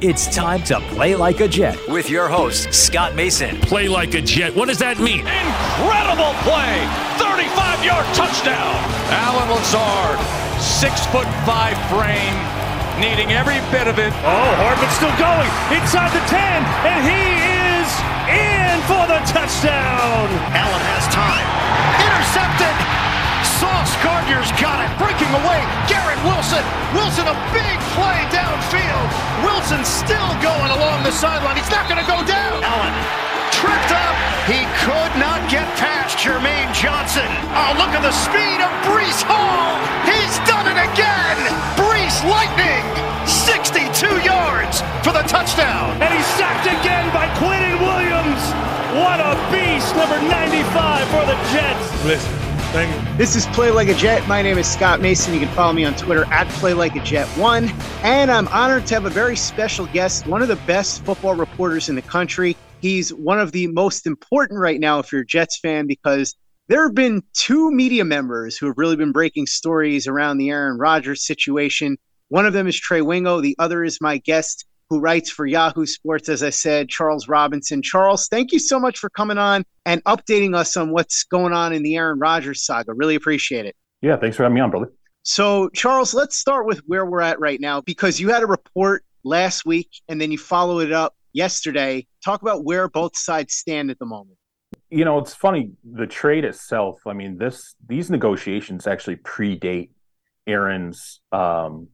It's time to play like a Jet with your host, Scott Mason. Play like a Jet. What does that mean? Incredible play! 35 yard touchdown! Allen Lazard, six foot five frame, needing every bit of it. Oh, Hardman's still going inside the 10, and he is in for the touchdown. Allen has time. Intercepted! Sauce Gardner's got it. Breaking away. Garrett Wilson. Wilson, a big play downfield. Wilson still going along the sideline. He's not going to go down. Allen tripped up. He could not get past Jermaine Johnson. Oh, look at the speed of Breece Hall. He's done it again. Breece Lightning. 62 yards for the touchdown. And he's sacked again by Quinnen Williams. What a beast, number 95 for the Jets. Listen. This is Play Like a Jet. My name is Scott Mason. You can follow me on Twitter at Play Like a Jet One. And I'm honored to have a very special guest, one of the best football reporters in the country. He's one of the most important right now if you're a Jets fan because there have been two media members who have really been breaking stories around the Aaron Rodgers situation. One of them is Trey Wingo. The other is my guest who writes for Yahoo Sports, as I said, Charles Robinson. Charles, thank you so much for coming on and updating us on what's going on in the Aaron Rodgers saga. Really appreciate it. Yeah, thanks for having me on, brother. So, Charles, let's start with where we're at right now because you had a report last week and then you followed it up yesterday. Talk about where both sides stand at the moment. You know, it's funny, the trade itself, I mean, this these negotiations actually predate Aaron's um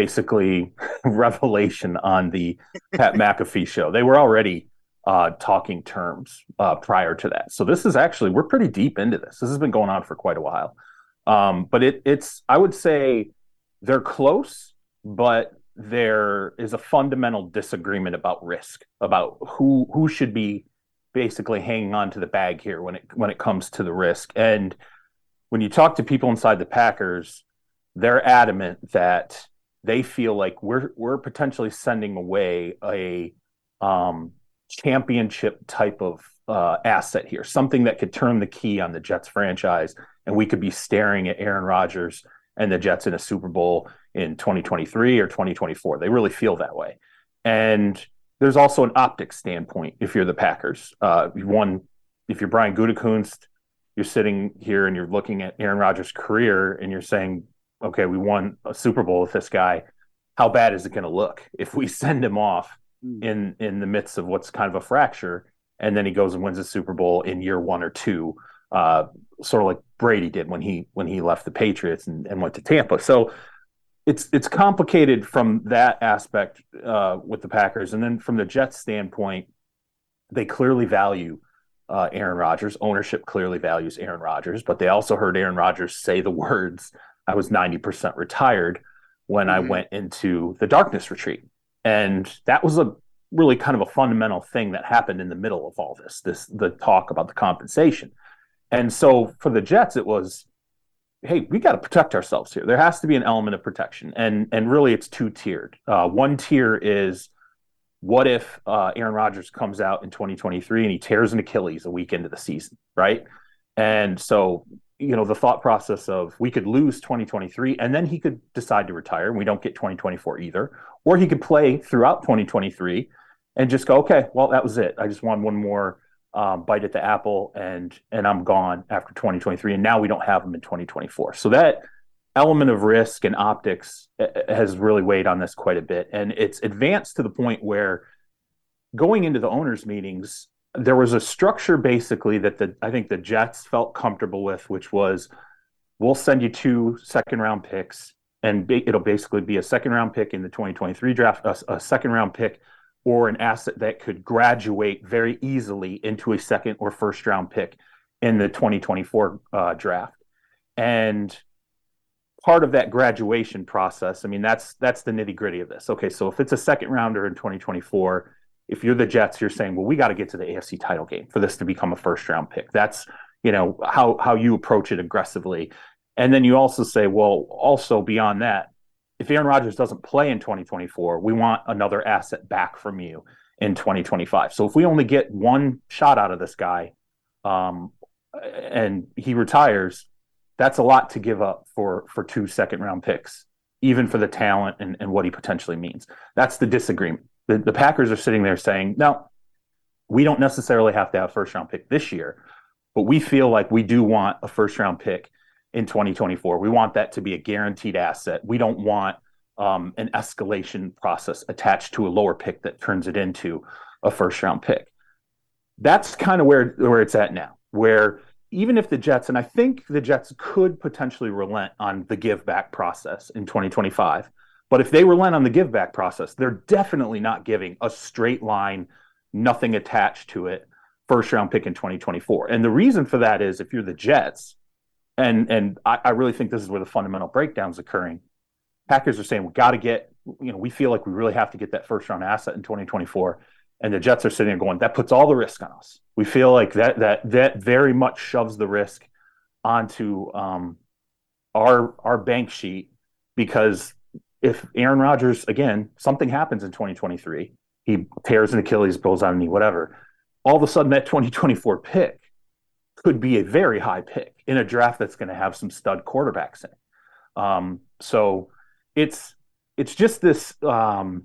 basically revelation on the Pat McAfee show. They were already uh, talking terms uh, prior to that. So this is actually we're pretty deep into this. This has been going on for quite a while. Um, but it, it's I would say they're close, but there is a fundamental disagreement about risk, about who who should be basically hanging on to the bag here when it when it comes to the risk. And when you talk to people inside the Packers, they're adamant that they feel like we're we're potentially sending away a um, championship type of uh, asset here, something that could turn the key on the Jets franchise, and we could be staring at Aaron Rodgers and the Jets in a Super Bowl in 2023 or 2024. They really feel that way, and there's also an optics standpoint if you're the Packers. Uh, one, if you're Brian Gutekunst, you're sitting here and you're looking at Aaron Rodgers' career and you're saying okay, we won a Super Bowl with this guy. How bad is it going to look if we send him off in in the midst of what's kind of a fracture, and then he goes and wins a Super Bowl in year one or two, uh, sort of like Brady did when he when he left the Patriots and, and went to Tampa. So it's it's complicated from that aspect uh, with the Packers, and then from the Jets standpoint, they clearly value. Uh, Aaron Rodgers ownership clearly values Aaron Rodgers, but they also heard Aaron Rodgers say the words I was 90% retired when mm-hmm. I went into the darkness retreat. And that was a really kind of a fundamental thing that happened in the middle of all this, this the talk about the compensation. And so for the Jets, it was hey, we got to protect ourselves here. There has to be an element of protection, and and really, it's two tiered. Uh, one tier is what if uh, Aaron Rodgers comes out in 2023 and he tears an Achilles a week into the season, right? And so, you know, the thought process of we could lose 2023 and then he could decide to retire and we don't get 2024 either, or he could play throughout 2023 and just go, okay, well, that was it. I just want one more um, bite at the apple and and I'm gone after 2023 and now we don't have him in 2024. So that element of risk and optics uh, uh, has really weighed on this quite a bit and it's advanced to the point where going into the owners meetings there was a structure basically that the I think the Jets felt comfortable with which was we'll send you two second round picks and it'll basically be a second round pick in the 2023 draft a, a second round pick or an asset that could graduate very easily into a second or first round pick in the 2024 uh, draft. And part of that graduation process, I mean, that's that's the nitty gritty of this. Okay, so if it's a second rounder in 2024, if you're the Jets, you're saying, well, we got to get to the AFC title game for this to become a first round pick. That's you know how how you approach it aggressively. And then you also say, well, also beyond that, if Aaron Rodgers doesn't play in 2024, we want another asset back from you in 2025. So if we only get one shot out of this guy um, and he retires, that's a lot to give up for for two second round picks, even for the talent and, and what he potentially means. That's the disagreement. The, the Packers are sitting there saying, no, we don't necessarily have to have first round pick this year, but we feel like we do want a first round pick in 2024. We want that to be a guaranteed asset. We don't want um, an escalation process attached to a lower pick that turns it into a first round pick. That's kind of where where it's at now. Where even if the Jets and I think the Jets could potentially relent on the give back process in 2025, but if they relent on the give back process, they're definitely not giving a straight line, nothing attached to it, first round pick in 2024. And the reason for that is if you're the Jets, and and I, I really think this is where the fundamental breakdown is occurring. Packers are saying we got to get, you know, we feel like we really have to get that first round asset in 2024. And the Jets are sitting there going, that puts all the risk on us. We feel like that that that very much shoves the risk onto um, our our bank sheet because if Aaron Rodgers again something happens in 2023, he tears an Achilles, pulls out a knee, whatever. All of a sudden, that 2024 pick could be a very high pick in a draft that's going to have some stud quarterbacks in it. Um, so it's it's just this um,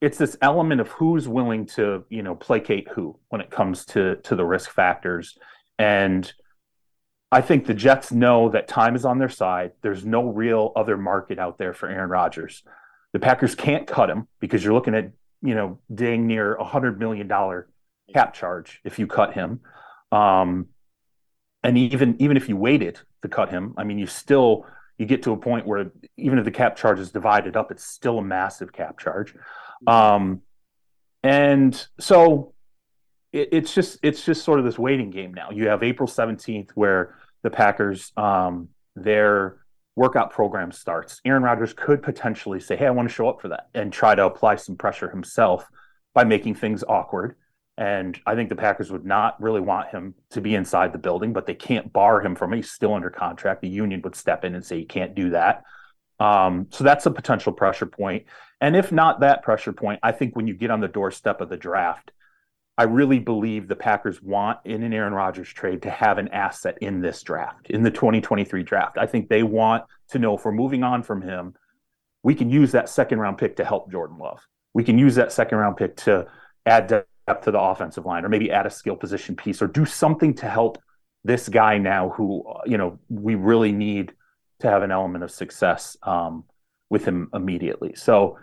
it's this element of who's willing to you know placate who when it comes to to the risk factors and I think the Jets know that time is on their side. There's no real other market out there for Aaron Rodgers. The Packers can't cut him because you're looking at, you know, dang near a hundred million dollar cap charge if you cut him. Um, and even even if you waited to cut him, I mean, you still you get to a point where even if the cap charge is divided up, it's still a massive cap charge. Um, and so it, it's just it's just sort of this waiting game now. You have April seventeenth where the Packers um, their workout program starts. Aaron Rodgers could potentially say, "Hey, I want to show up for that," and try to apply some pressure himself by making things awkward and I think the Packers would not really want him to be inside the building, but they can't bar him from it. He's still under contract. The union would step in and say, you can't do that. Um, so that's a potential pressure point. And if not that pressure point, I think when you get on the doorstep of the draft, I really believe the Packers want in an Aaron Rodgers trade to have an asset in this draft, in the 2023 draft. I think they want to know if we're moving on from him, we can use that second round pick to help Jordan Love. We can use that second round pick to add depth to the offensive line, or maybe add a skill position piece, or do something to help this guy now, who you know we really need to have an element of success um, with him immediately. So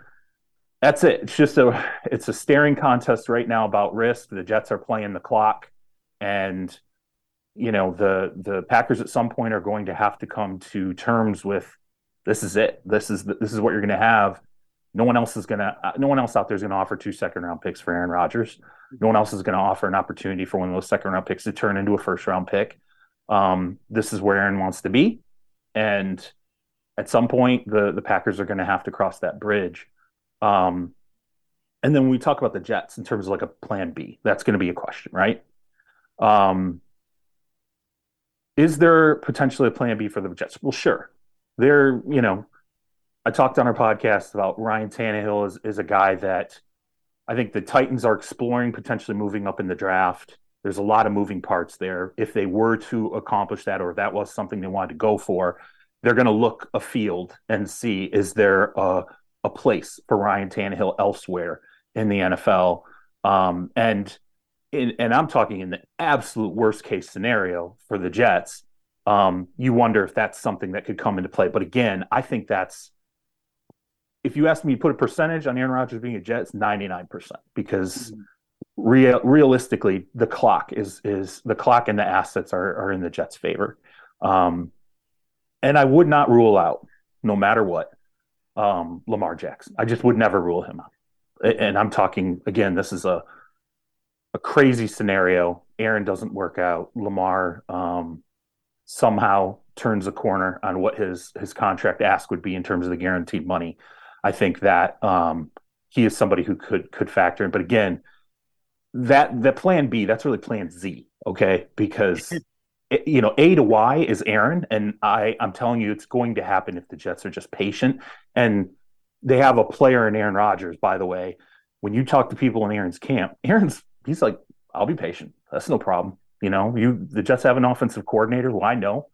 that's it. It's just a it's a staring contest right now about risk. The Jets are playing the clock, and you know the the Packers at some point are going to have to come to terms with this is it. This is this is what you're going to have. No one else is going to. No one else out there is going to offer two second round picks for Aaron Rodgers. No one else is going to offer an opportunity for one of those second round picks to turn into a first round pick. Um, this is where Aaron wants to be, and at some point, the the Packers are going to have to cross that bridge. Um, and then when we talk about the Jets in terms of like a plan B. That's going to be a question, right? Um, is there potentially a plan B for the Jets? Well, sure. There, you know, I talked on our podcast about Ryan Tannehill is, is a guy that I think the Titans are exploring potentially moving up in the draft. There's a lot of moving parts there. If they were to accomplish that, or that was something they wanted to go for, they're going to look afield and see is there a, a place for Ryan Tannehill elsewhere in the NFL? Um, and in, and I'm talking in the absolute worst case scenario for the Jets. Um, you wonder if that's something that could come into play. But again, I think that's if you ask me to put a percentage on Aaron Rodgers being a Jet, it's 99% because mm-hmm. real, realistically, the clock is is the clock and the assets are, are in the Jets' favor. Um, and I would not rule out, no matter what, um, Lamar Jackson. I just would never rule him out. And I'm talking again, this is a a crazy scenario. Aaron doesn't work out. Lamar um, somehow turns a corner on what his his contract ask would be in terms of the guaranteed money. I think that um, he is somebody who could could factor in. But again, that the plan B, that's really plan Z, okay? Because you know, A to Y is Aaron, and I I'm telling you, it's going to happen if the Jets are just patient. And they have a player in Aaron Rodgers, by the way. When you talk to people in Aaron's camp, Aaron's he's like, I'll be patient. That's no problem. You know, you the Jets have an offensive coordinator who I know.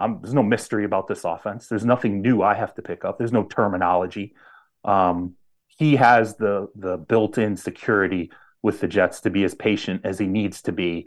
Um, there's no mystery about this offense. There's nothing new I have to pick up. There's no terminology. Um, he has the the built-in security with the Jets to be as patient as he needs to be,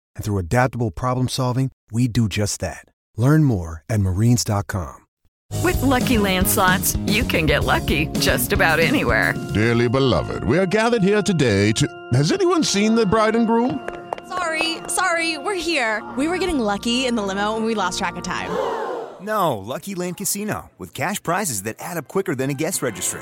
And through adaptable problem solving, we do just that. Learn more at marines.com. With lucky landslots, you can get lucky just about anywhere. Dearly beloved, we are gathered here today to. Has anyone seen the bride and groom? Sorry, sorry, we're here. We were getting lucky in the limo and we lost track of time. No, Lucky Land Casino, with cash prizes that add up quicker than a guest registry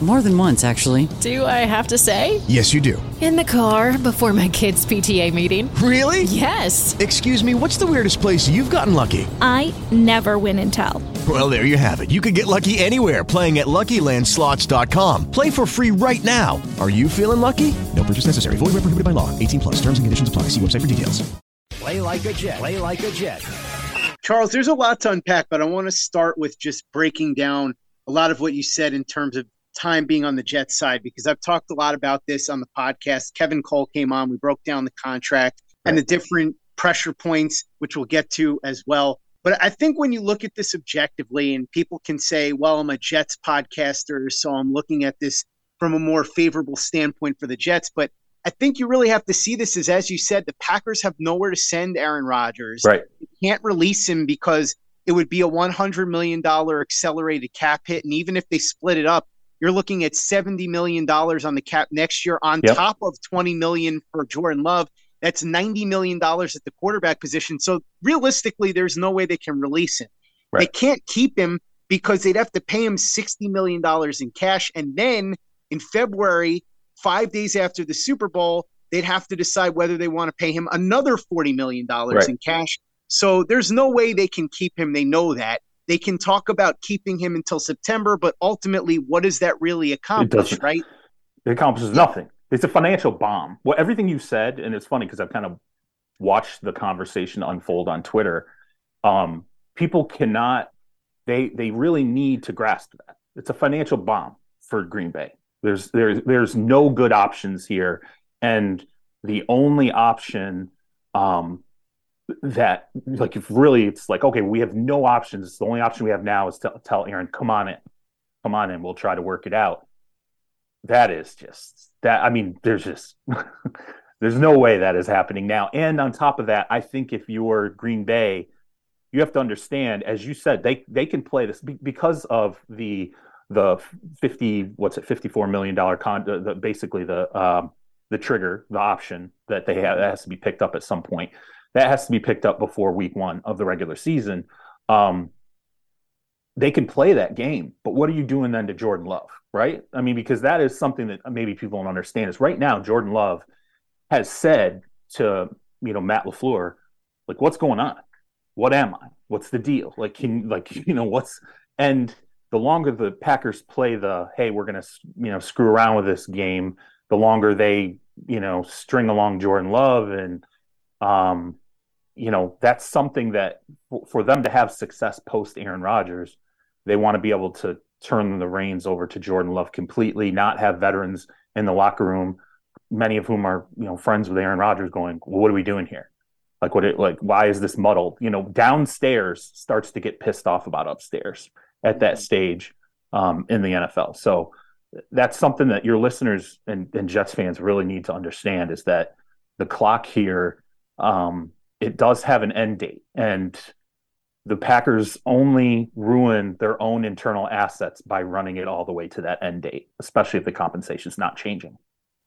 More than once, actually. Do I have to say? Yes, you do. In the car before my kids' PTA meeting. Really? Yes. Excuse me, what's the weirdest place you've gotten lucky? I never win and tell. Well, there you have it. You can get lucky anywhere playing at LuckyLandSlots.com. Play for free right now. Are you feeling lucky? No purchase necessary. Void where prohibited by law. 18 plus. Terms and conditions apply. See website for details. Play like a Jet. Play like a Jet. Charles, there's a lot to unpack, but I want to start with just breaking down a lot of what you said in terms of time being on the Jets side because I've talked a lot about this on the podcast. Kevin Cole came on, we broke down the contract and the different pressure points, which we'll get to as well. But I think when you look at this objectively, and people can say, well, I'm a Jets podcaster, so I'm looking at this from a more favorable standpoint for the Jets. But I think you really have to see this as, as you said, the Packers have nowhere to send Aaron Rodgers. Right. You can't release him because it would be a $100 million accelerated cap hit. And even if they split it up, you're looking at $70 million on the cap next year on yep. top of 20 million for Jordan Love. That's $90 million at the quarterback position. So realistically, there's no way they can release him. Right. They can't keep him because they'd have to pay him $60 million in cash. And then in February, five days after the Super Bowl, they'd have to decide whether they want to pay him another $40 million right. in cash. So there's no way they can keep him. They know that. They can talk about keeping him until September, but ultimately, what does that really accomplish, it right? It accomplishes nothing. it's a financial bomb. Well, everything you said, and it's funny because I've kind of watched the conversation unfold on Twitter. Um, people cannot they they really need to grasp that. It's a financial bomb for Green Bay. There's there's there's no good options here, and the only option um, that like if really it's like okay we have no options. The only option we have now is to tell Aaron come on in, come on in. We'll try to work it out. That is just that. I mean, there's just there's no way that is happening now. And on top of that, I think if you're Green Bay you have to understand, as you said, they they can play this because of the the fifty what's it fifty four million dollar con the, the, basically the um, the trigger the option that they have that has to be picked up at some point that has to be picked up before week one of the regular season. Um, they can play that game, but what are you doing then to Jordan Love, right? I mean, because that is something that maybe people don't understand. Is right now Jordan Love has said to you know Matt LaFleur, like, what's going on? what am I? What's the deal? Like, can like you know what's and the longer the Packers play the hey, we're gonna you know screw around with this game, the longer they you know string along Jordan Love and um you know that's something that for them to have success post Aaron Rodgers, they want to be able to turn the reins over to Jordan Love completely, not have veterans in the locker room, many of whom are you know friends with Aaron Rodgers, going, well, what are we doing here? like what it like why is this muddled you know downstairs starts to get pissed off about upstairs at that mm-hmm. stage um, in the nfl so that's something that your listeners and, and jets fans really need to understand is that the clock here um, it does have an end date and the packers only ruin their own internal assets by running it all the way to that end date especially if the compensation is not changing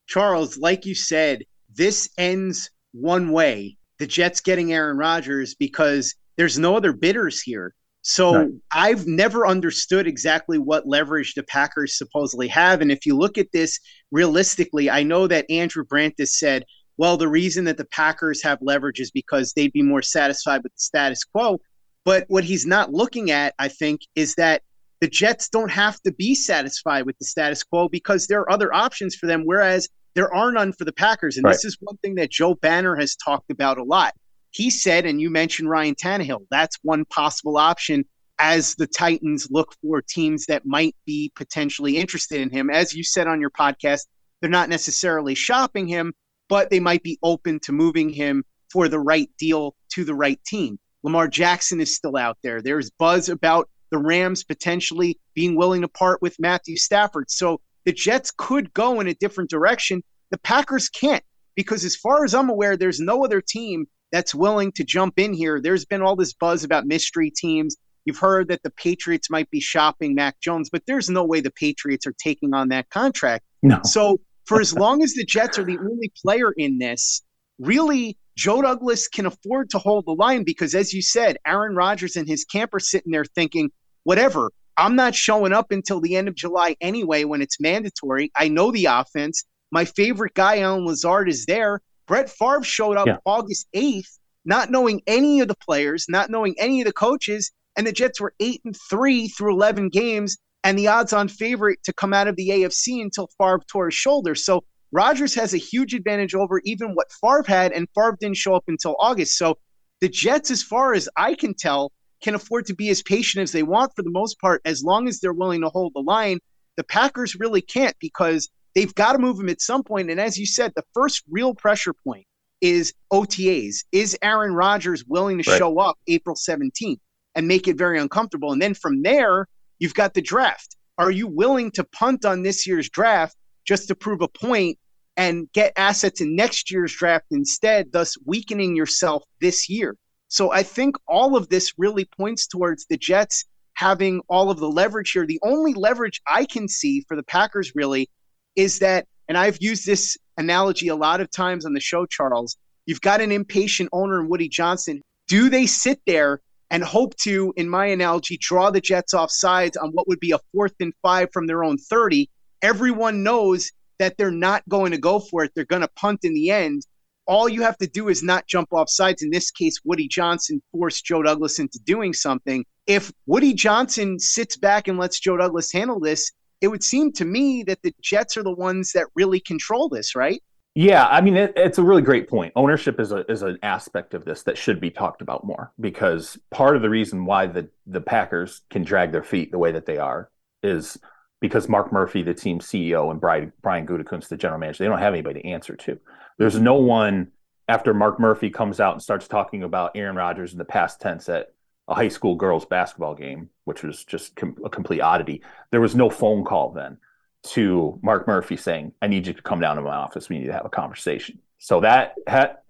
charles like you said this ends one way the Jets getting Aaron Rodgers because there's no other bidders here. So right. I've never understood exactly what leverage the Packers supposedly have. And if you look at this realistically, I know that Andrew Brandt has said, well, the reason that the Packers have leverage is because they'd be more satisfied with the status quo. But what he's not looking at, I think, is that the Jets don't have to be satisfied with the status quo because there are other options for them. Whereas there are none for the Packers. And right. this is one thing that Joe Banner has talked about a lot. He said, and you mentioned Ryan Tannehill, that's one possible option as the Titans look for teams that might be potentially interested in him. As you said on your podcast, they're not necessarily shopping him, but they might be open to moving him for the right deal to the right team. Lamar Jackson is still out there. There's buzz about the Rams potentially being willing to part with Matthew Stafford. So the Jets could go in a different direction. The Packers can't because, as far as I'm aware, there's no other team that's willing to jump in here. There's been all this buzz about mystery teams. You've heard that the Patriots might be shopping Mac Jones, but there's no way the Patriots are taking on that contract. No. So, for as long as the Jets are the only player in this, really, Joe Douglas can afford to hold the line because, as you said, Aaron Rodgers and his camp are sitting there thinking, whatever, I'm not showing up until the end of July anyway when it's mandatory. I know the offense. My favorite guy, Allen Lazard, is there. Brett Favre showed up yeah. August 8th, not knowing any of the players, not knowing any of the coaches, and the Jets were 8 and 3 through 11 games and the odds on favorite to come out of the AFC until Favre tore his shoulder. So Rodgers has a huge advantage over even what Favre had, and Favre didn't show up until August. So the Jets, as far as I can tell, can afford to be as patient as they want for the most part, as long as they're willing to hold the line. The Packers really can't because they've got to move him at some point. And as you said, the first real pressure point is OTAs. Is Aaron Rodgers willing to right. show up April 17th and make it very uncomfortable? And then from there, you've got the draft. Are you willing to punt on this year's draft just to prove a point and get assets in next year's draft instead, thus weakening yourself this year? So I think all of this really points towards the Jets having all of the leverage here. The only leverage I can see for the Packers really is that, and I've used this analogy a lot of times on the show, Charles. You've got an impatient owner in Woody Johnson. Do they sit there and hope to, in my analogy, draw the Jets off sides on what would be a fourth and five from their own 30? Everyone knows that they're not going to go for it. They're going to punt in the end all you have to do is not jump off sides. In this case, Woody Johnson forced Joe Douglas into doing something. If Woody Johnson sits back and lets Joe Douglas handle this, it would seem to me that the Jets are the ones that really control this, right? Yeah, I mean it, it's a really great point. Ownership is a is an aspect of this that should be talked about more because part of the reason why the the Packers can drag their feet the way that they are is because Mark Murphy, the team CEO, and Brian Brian Gutekunst, the general manager, they don't have anybody to answer to. There's no one after Mark Murphy comes out and starts talking about Aaron Rodgers in the past tense at a high school girls basketball game, which was just com- a complete oddity. There was no phone call then to Mark Murphy saying, I need you to come down to my office. We need to have a conversation. So that,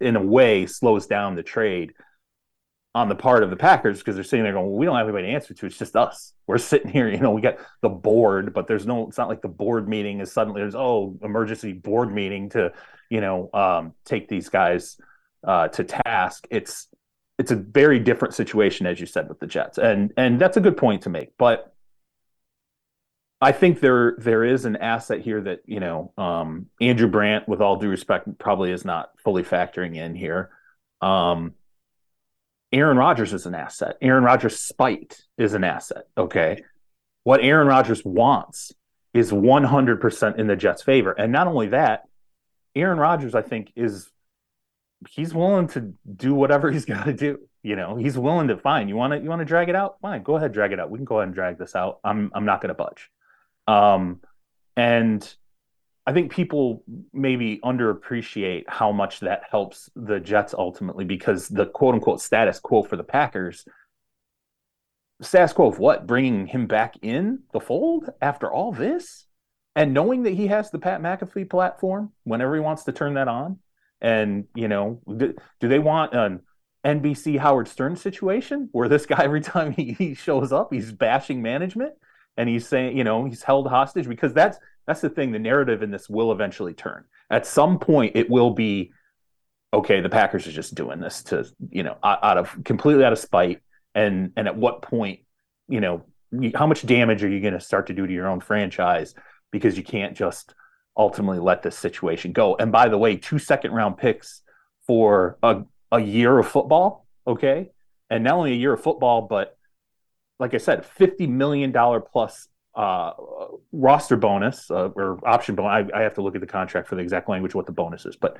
in a way, slows down the trade on the part of the Packers because they're sitting there going, well, we don't have anybody to answer to. It's just us. We're sitting here, you know, we got the board, but there's no, it's not like the board meeting is suddenly there's, oh, emergency board meeting to, you know, um, take these guys uh, to task. It's, it's a very different situation, as you said, with the Jets. And, and that's a good point to make. But I think there there is an asset here that you know um, Andrew Brandt, with all due respect, probably is not fully factoring in here. Um, Aaron Rodgers is an asset. Aaron Rodgers' spite is an asset. Okay, what Aaron Rodgers wants is 100% in the Jets' favor, and not only that, Aaron Rodgers, I think, is he's willing to do whatever he's got to do. You know, he's willing to fine. You want to you want to drag it out? Fine, go ahead, drag it out. We can go ahead and drag this out. I'm I'm not going to budge. Um, and I think people maybe underappreciate how much that helps the Jets ultimately because the quote unquote status quo for the Packers, status quo of what? Bringing him back in the fold after all this? And knowing that he has the Pat McAfee platform whenever he wants to turn that on. And, you know, do, do they want an NBC Howard Stern situation where this guy, every time he, he shows up, he's bashing management? And he's saying, you know, he's held hostage because that's that's the thing. The narrative in this will eventually turn. At some point, it will be okay. The Packers are just doing this to you know out of completely out of spite, and and at what point, you know, how much damage are you going to start to do to your own franchise because you can't just ultimately let this situation go. And by the way, two second round picks for a a year of football, okay, and not only a year of football, but like I said, fifty million dollar plus uh, roster bonus uh, or option bonus. I, I, have to look at the contract for the exact language what the bonus is, but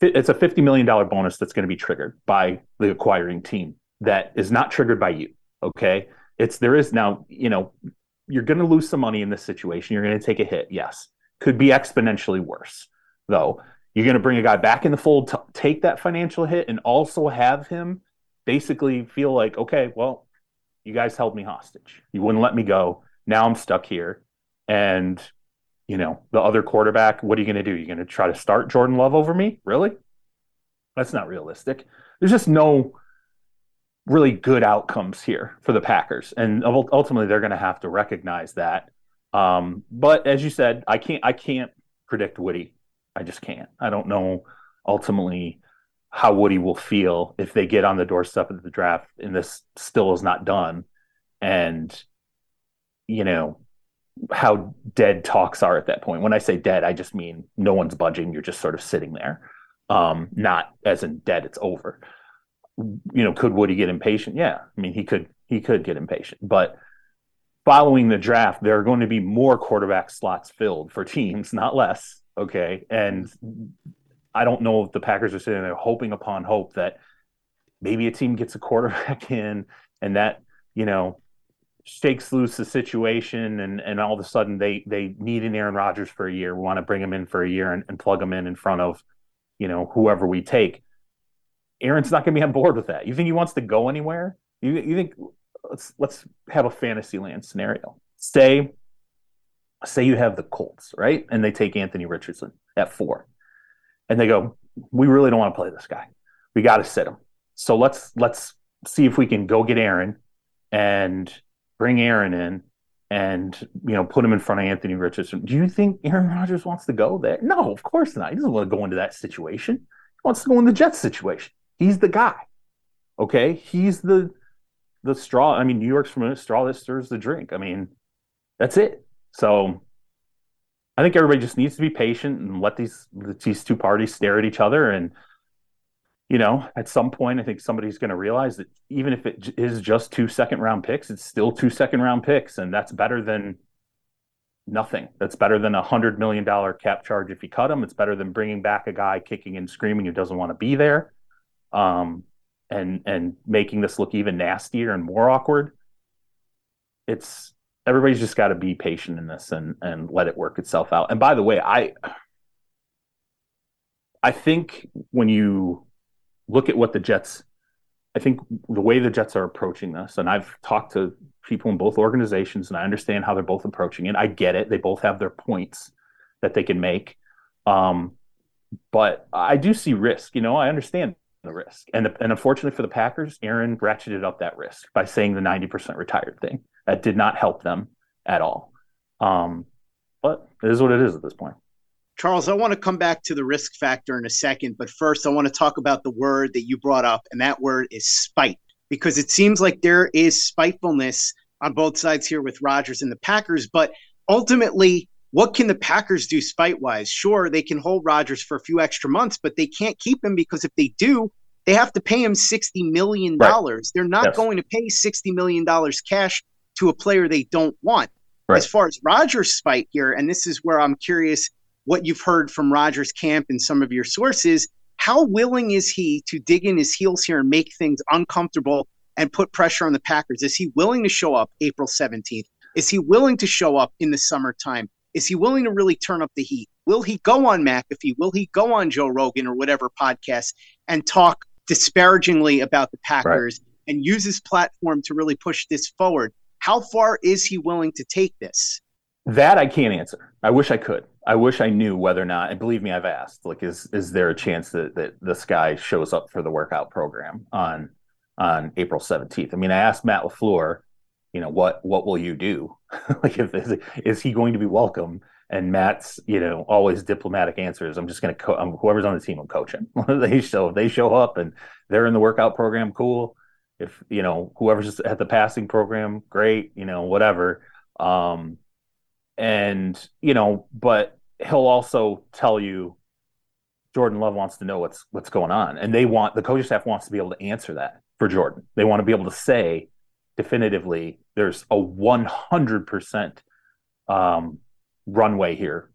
it's a fifty million dollar bonus that's going to be triggered by the acquiring team that is not triggered by you. Okay, it's there is now. You know, you're going to lose some money in this situation. You're going to take a hit. Yes, could be exponentially worse though. You're going to bring a guy back in the fold to take that financial hit and also have him basically feel like, okay, well, you guys held me hostage. You wouldn't let me go. Now I'm stuck here. And, you know, the other quarterback, what are you going to do? You're going to try to start Jordan Love over me? Really? That's not realistic. There's just no really good outcomes here for the Packers. And ultimately they're going to have to recognize that. Um, but as you said, I can't I can't predict Woody. I just can't. I don't know ultimately how Woody will feel if they get on the doorstep of the draft and this still is not done. And, you know, how dead talks are at that point. When I say dead, I just mean no one's budging. You're just sort of sitting there. Um, not as in dead, it's over. You know, could Woody get impatient? Yeah. I mean, he could, he could get impatient, but following the draft, there are going to be more quarterback slots filled for teams, not less. Okay. And I don't know if the Packers are sitting there hoping upon hope that maybe a team gets a quarterback in and that, you know, shakes loose the situation and, and all of a sudden they, they need an Aaron Rodgers for a year. We want to bring him in for a year and, and plug him in in front of, you know, whoever we take. Aaron's not going to be on board with that. You think he wants to go anywhere? You, you think let's let's have a fantasy land scenario. Say say you have the Colts, right? And they take Anthony Richardson at four and they go, "We really don't want to play this guy. We got to sit him. So let's let's see if we can go get Aaron and bring Aaron in." And you know, put him in front of Anthony Richardson. Do you think Aaron Rodgers wants to go there? No, of course not. He doesn't want to go into that situation. He wants to go in the Jets situation. He's the guy. Okay, he's the the straw. I mean, New York's from a straw that stirs the drink. I mean, that's it. So I think everybody just needs to be patient and let these these two parties stare at each other. And you know, at some point, I think somebody's going to realize that even if it is just two second round picks, it's still two second round picks, and that's better than nothing. That's better than a hundred million dollar cap charge if you cut him. It's better than bringing back a guy kicking and screaming who doesn't want to be there, um, and and making this look even nastier and more awkward. It's everybody's just got to be patient in this and and let it work itself out. And by the way, I I think when you look at what the Jets, I think the way the Jets are approaching this, and I've talked to people in both organizations, and I understand how they're both approaching it. I get it; they both have their points that they can make, um, but I do see risk. You know, I understand the risk, and and unfortunately for the Packers, Aaron ratcheted up that risk by saying the ninety percent retired thing. That did not help them at all. Um, but it is what it is at this point. Charles, I want to come back to the risk factor in a second, but first I want to talk about the word that you brought up, and that word is spite, because it seems like there is spitefulness on both sides here with Rodgers and the Packers. But ultimately, what can the Packers do spite wise? Sure, they can hold Rodgers for a few extra months, but they can't keep him because if they do, they have to pay him $60 million. Right. They're not yes. going to pay $60 million cash to a player they don't want. Right. As far as Rodgers' spite here, and this is where I'm curious what you've heard from Rodgers' camp and some of your sources, how willing is he to dig in his heels here and make things uncomfortable and put pressure on the Packers? Is he willing to show up April 17th? Is he willing to show up in the summertime? Is he willing to really turn up the heat? Will he go on McAfee? Will he go on Joe Rogan or whatever podcast and talk disparagingly about the Packers right. and use his platform to really push this forward? How far is he willing to take this? That I can't answer. I wish I could. I wish I knew whether or not, and believe me, I've asked. Like, is is there a chance that that this guy shows up for the workout program on on April seventeenth? I mean, I asked Matt LaFleur, you know, what what will you do? like, if is, is he going to be welcome? And Matt's, you know, always diplomatic answers. I'm just going to co- I'm, whoever's on the team, I'm coaching. they show if they show up and they're in the workout program, cool. If you know whoever's at the passing program, great. You know, whatever. Um, and you know, but he'll also tell you Jordan Love wants to know what's what's going on, and they want the coaching staff wants to be able to answer that for Jordan. They want to be able to say definitively there's a 100% um, runway here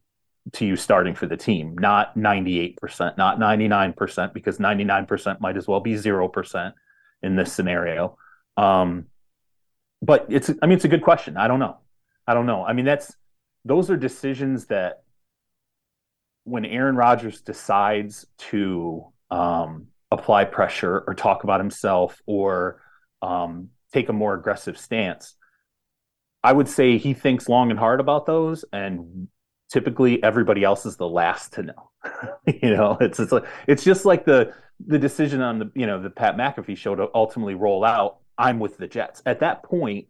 to you starting for the team, not 98%, not 99%, because 99% might as well be 0% in this scenario. Um, but it's, I mean, it's a good question. I don't know. I don't know. I mean, that's, those are decisions that when Aaron Rodgers decides to um, apply pressure or talk about himself or um, take a more aggressive stance, I would say he thinks long and hard about those, and typically everybody else is the last to know. you know, it's it's like it's just like the the decision on the you know the Pat McAfee show to ultimately roll out. I'm with the Jets. At that point,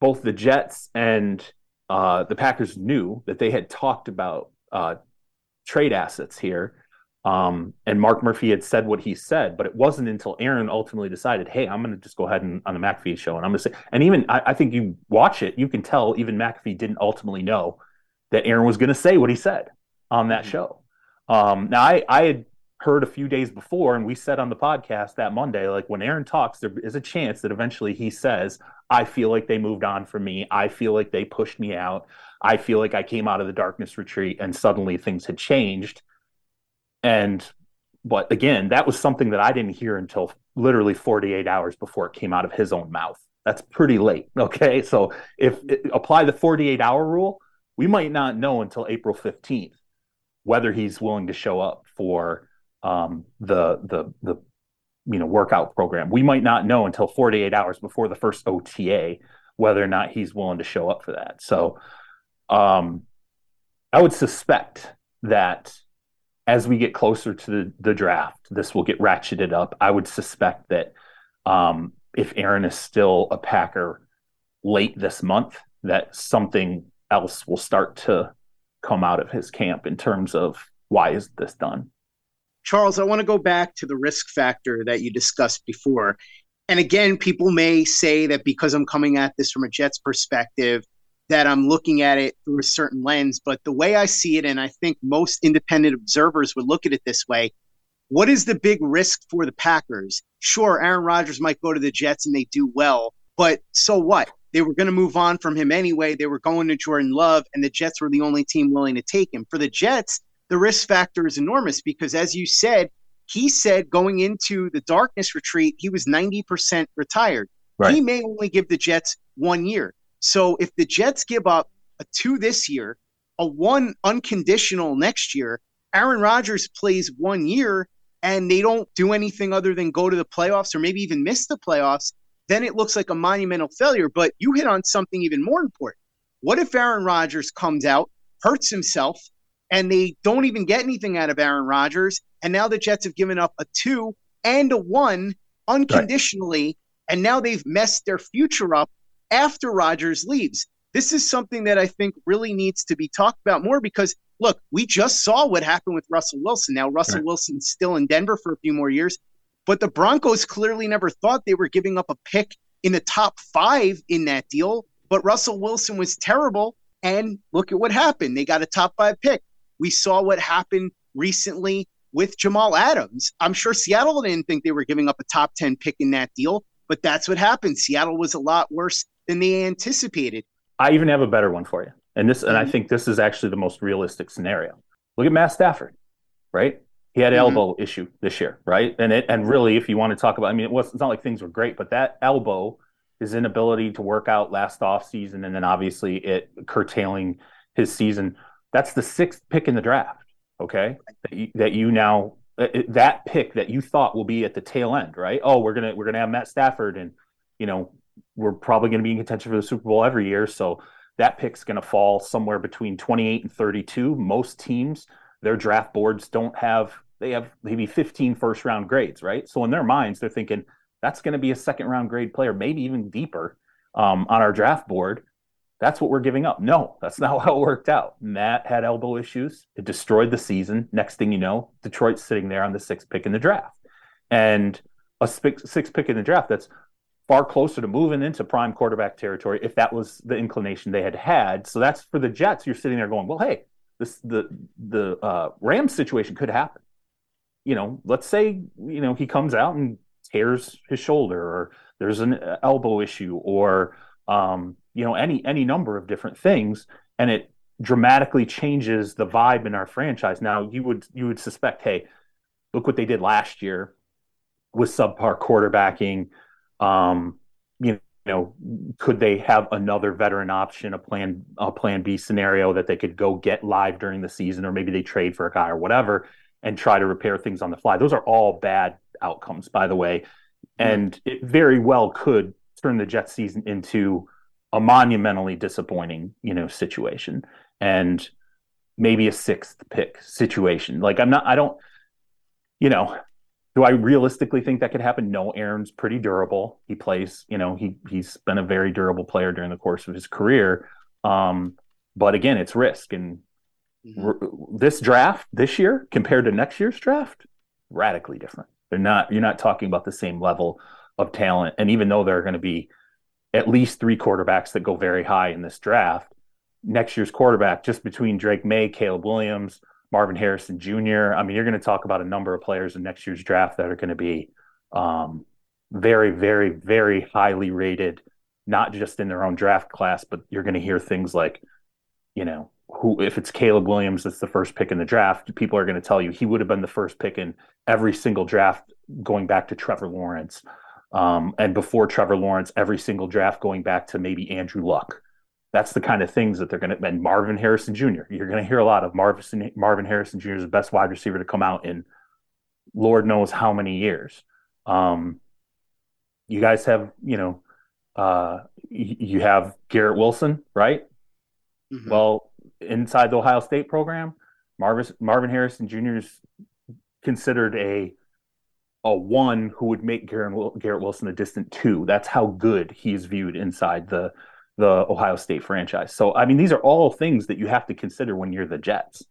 both the Jets and uh, the Packers knew that they had talked about uh, trade assets here. Um, and Mark Murphy had said what he said, but it wasn't until Aaron ultimately decided, hey, I'm going to just go ahead and on the McAfee show, and I'm going to say, and even I, I, think you watch it, you can tell even McAfee didn't ultimately know that Aaron was going to say what he said on that mm-hmm. show. Um, now I, I had heard a few days before, and we said on the podcast that Monday, like when Aaron talks, there is a chance that eventually he says, I feel like they moved on from me. I feel like they pushed me out. I feel like I came out of the darkness retreat and suddenly things had changed. And, but again, that was something that I didn't hear until literally 48 hours before it came out of his own mouth. That's pretty late. Okay. So if apply the 48 hour rule, we might not know until April 15th whether he's willing to show up for um, the, the, the, you know, workout program. We might not know until 48 hours before the first OTA whether or not he's willing to show up for that. So, um, I would suspect that as we get closer to the, the, draft, this will get ratcheted up. I would suspect that um, if Aaron is still a Packer late this month, that something else will start to come out of his camp in terms of why is this done. Charles, I want to go back to the risk factor that you discussed before. And again, people may say that because I'm coming at this from a Jets perspective, that I'm looking at it through a certain lens. But the way I see it, and I think most independent observers would look at it this way what is the big risk for the Packers? Sure, Aaron Rodgers might go to the Jets and they do well, but so what? They were going to move on from him anyway. They were going to Jordan Love, and the Jets were the only team willing to take him. For the Jets, the risk factor is enormous because, as you said, he said going into the darkness retreat, he was 90% retired. Right. He may only give the Jets one year. So if the Jets give up a two this year, a one unconditional next year, Aaron Rodgers plays one year and they don't do anything other than go to the playoffs or maybe even miss the playoffs, then it looks like a monumental failure. But you hit on something even more important. What if Aaron Rodgers comes out, hurts himself, and they don't even get anything out of Aaron Rodgers? And now the Jets have given up a two and a one unconditionally, right. and now they've messed their future up after Rodgers leaves. This is something that I think really needs to be talked about more because look, we just saw what happened with Russell Wilson. Now Russell right. Wilson's still in Denver for a few more years, but the Broncos clearly never thought they were giving up a pick in the top five in that deal. But Russell Wilson was terrible. And look at what happened. They got a top five pick. We saw what happened recently with Jamal Adams. I'm sure Seattle didn't think they were giving up a top 10 pick in that deal, but that's what happened. Seattle was a lot worse than they anticipated. I even have a better one for you. And this, and I mm-hmm. think this is actually the most realistic scenario. Look at Matt Stafford, right? He had mm-hmm. elbow issue this year, right? And it and really, if you want to talk about, I mean, it was it's not like things were great, but that elbow, his inability to work out last off season, and then obviously it curtailing his season. That's the sixth pick in the draft. Okay, that you, that you now uh, that pick that you thought will be at the tail end, right? Oh, we're gonna we're gonna have Matt Stafford, and you know we're probably gonna be in contention for the Super Bowl every year, so that pick's gonna fall somewhere between 28 and 32. Most teams, their draft boards don't have they have maybe 15 first round grades, right? So in their minds, they're thinking that's going to be a second round grade player, maybe even deeper um, on our draft board. That's what we're giving up. No, that's not how it worked out. Matt had elbow issues. It destroyed the season. Next thing you know, Detroit's sitting there on the sixth pick in the draft. And a sixth pick in the draft that's far closer to moving into prime quarterback territory if that was the inclination they had had. So that's for the Jets. You're sitting there going, well, hey, this the the uh, Rams situation could happen you know, let's say, you know, he comes out and tears his shoulder or there's an elbow issue or, um, you know, any, any number of different things. And it dramatically changes the vibe in our franchise. Now you would, you would suspect, Hey, look what they did last year with subpar quarterbacking. Um, you know, could they have another veteran option, a plan, a plan B scenario that they could go get live during the season, or maybe they trade for a guy or whatever and try to repair things on the fly. Those are all bad outcomes, by the way. And it very well could turn the Jets season into a monumentally disappointing, you know, situation and maybe a sixth pick situation. Like I'm not I don't you know, do I realistically think that could happen? No, Aaron's pretty durable. He plays, you know, he he's been a very durable player during the course of his career. Um, but again, it's risk and Mm-hmm. This draft this year compared to next year's draft, radically different. They're not. You're not talking about the same level of talent. And even though there are going to be at least three quarterbacks that go very high in this draft, next year's quarterback, just between Drake Maye, Caleb Williams, Marvin Harrison Jr. I mean, you're going to talk about a number of players in next year's draft that are going to be um, very, very, very highly rated, not just in their own draft class, but you're going to hear things like, you know, who if it's Caleb Williams that's the first pick in the draft, people are going to tell you he would have been the first pick in every single draft going back to Trevor Lawrence. Um, and before Trevor Lawrence, every single draft going back to maybe Andrew Luck. That's the kind of things that they're going to. And Marvin Harrison Jr. You're going to hear a lot of Marvin Marvin Harrison Jr. is the best wide receiver to come out in Lord knows how many years. Um, you guys have, you know, uh, you have Garrett Wilson, right? Mm-hmm. Well, inside the Ohio State program, Marvin Marvin Harrison Jr. is considered a a one who would make Garrett, Garrett Wilson a distant two. That's how good he's viewed inside the the Ohio State franchise. So I mean, these are all things that you have to consider when you're the Jets,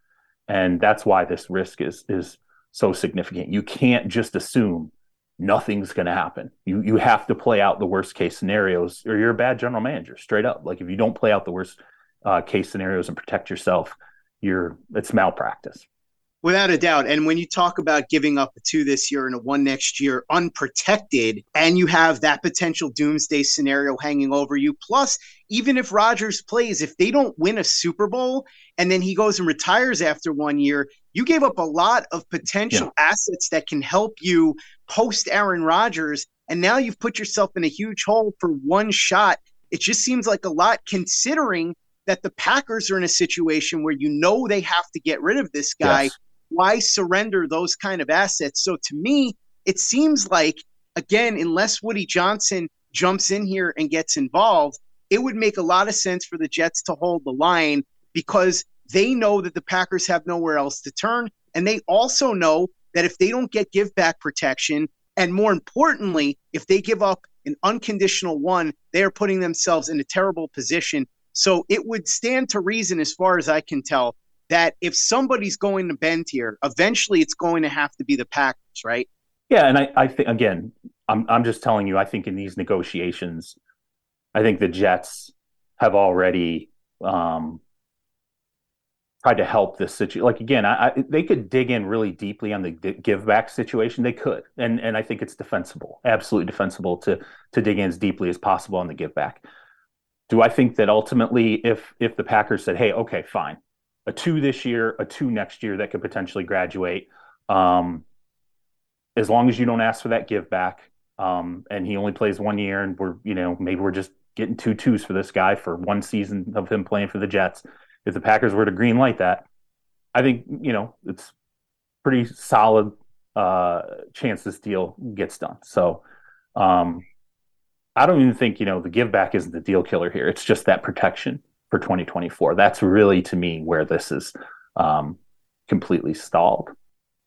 and that's why this risk is is so significant. You can't just assume nothing's going to happen. You you have to play out the worst case scenarios, or you're a bad general manager. Straight up, like if you don't play out the worst uh, case scenarios and protect yourself, you're it's malpractice. Without a doubt. And when you talk about giving up a two this year and a one next year unprotected, and you have that potential doomsday scenario hanging over you, plus, even if Rodgers plays, if they don't win a Super Bowl and then he goes and retires after one year, you gave up a lot of potential yeah. assets that can help you post Aaron Rodgers. And now you've put yourself in a huge hole for one shot. It just seems like a lot considering that the Packers are in a situation where you know they have to get rid of this guy. Yes why surrender those kind of assets? So to me, it seems like, again, unless Woody Johnson jumps in here and gets involved, it would make a lot of sense for the Jets to hold the line because they know that the Packers have nowhere else to turn. And they also know that if they don't get give back protection, and more importantly, if they give up an unconditional one, they are putting themselves in a terrible position. So it would stand to reason, as far as I can tell, that if somebody's going to bend here, eventually it's going to have to be the Packers, right? Yeah, and I, I think again, I'm I'm just telling you, I think in these negotiations, I think the Jets have already um, tried to help this situation. Like again, I, I, they could dig in really deeply on the give back situation. They could, and and I think it's defensible, absolutely defensible to to dig in as deeply as possible on the give back. Do I think that ultimately, if if the Packers said, "Hey, okay, fine, a two this year, a two next year that could potentially graduate. Um, as long as you don't ask for that give back, um, and he only plays one year, and we're you know maybe we're just getting two twos for this guy for one season of him playing for the Jets. If the Packers were to green light that, I think you know it's pretty solid uh, chance this deal gets done. So um, I don't even think you know the give back isn't the deal killer here. It's just that protection for 2024. That's really to me where this is um, completely stalled.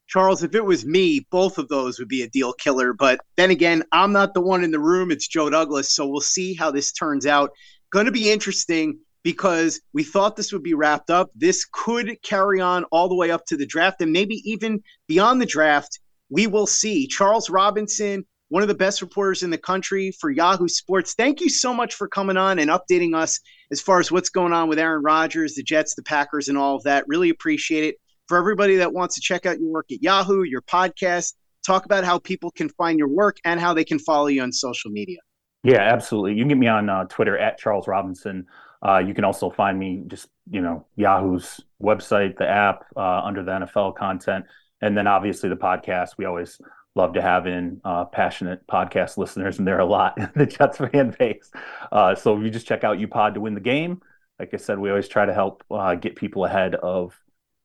Charles, if it was me, both of those would be a deal killer. But then again, I'm not the one in the room. It's Joe Douglas. So we'll see how this turns out. Going to be interesting because we thought this would be wrapped up. This could carry on all the way up to the draft and maybe even beyond the draft. We will see. Charles Robinson, one of the best reporters in the country for Yahoo Sports. Thank you so much for coming on and updating us as far as what's going on with Aaron Rodgers, the Jets, the Packers, and all of that. Really appreciate it. For everybody that wants to check out your work at Yahoo, your podcast, talk about how people can find your work and how they can follow you on social media. Yeah, absolutely. You can get me on uh, Twitter at Charles Robinson. Uh, you can also find me just, you know, Yahoo's website, the app, uh, under the NFL content. And then obviously the podcast. We always love to have in uh, passionate podcast listeners, and there are a lot in the Jets fan base. Uh, so if you just check out You Pod to win the game, like I said, we always try to help uh, get people ahead of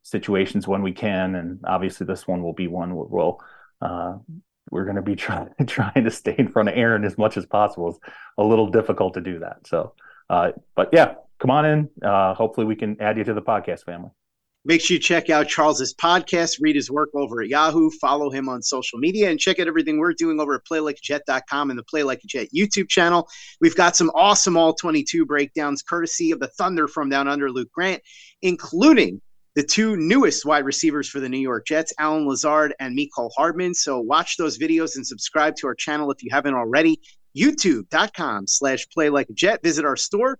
situations when we can, and obviously this one will be one where we'll uh, we're going to be trying trying to stay in front of Aaron as much as possible. It's a little difficult to do that. So, uh, but yeah, come on in. Uh, hopefully, we can add you to the podcast family. Make sure you check out Charles's podcast, read his work over at Yahoo, follow him on social media, and check out everything we're doing over at playlikeajet.com and the Play Like a Jet YouTube channel. We've got some awesome all 22 breakdowns courtesy of the Thunder from Down Under, Luke Grant, including the two newest wide receivers for the New York Jets, Allen Lazard and Mecole Hardman. So watch those videos and subscribe to our channel if you haven't already. YouTube.com slash play like a jet. Visit our store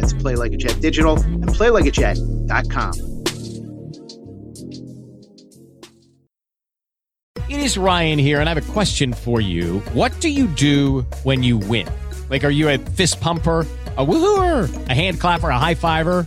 that's Play Like a Jet Digital and PlayLikeAJet.com. It is Ryan here, and I have a question for you. What do you do when you win? Like, are you a fist pumper? a woohooer, a hand clapper, a high fiver.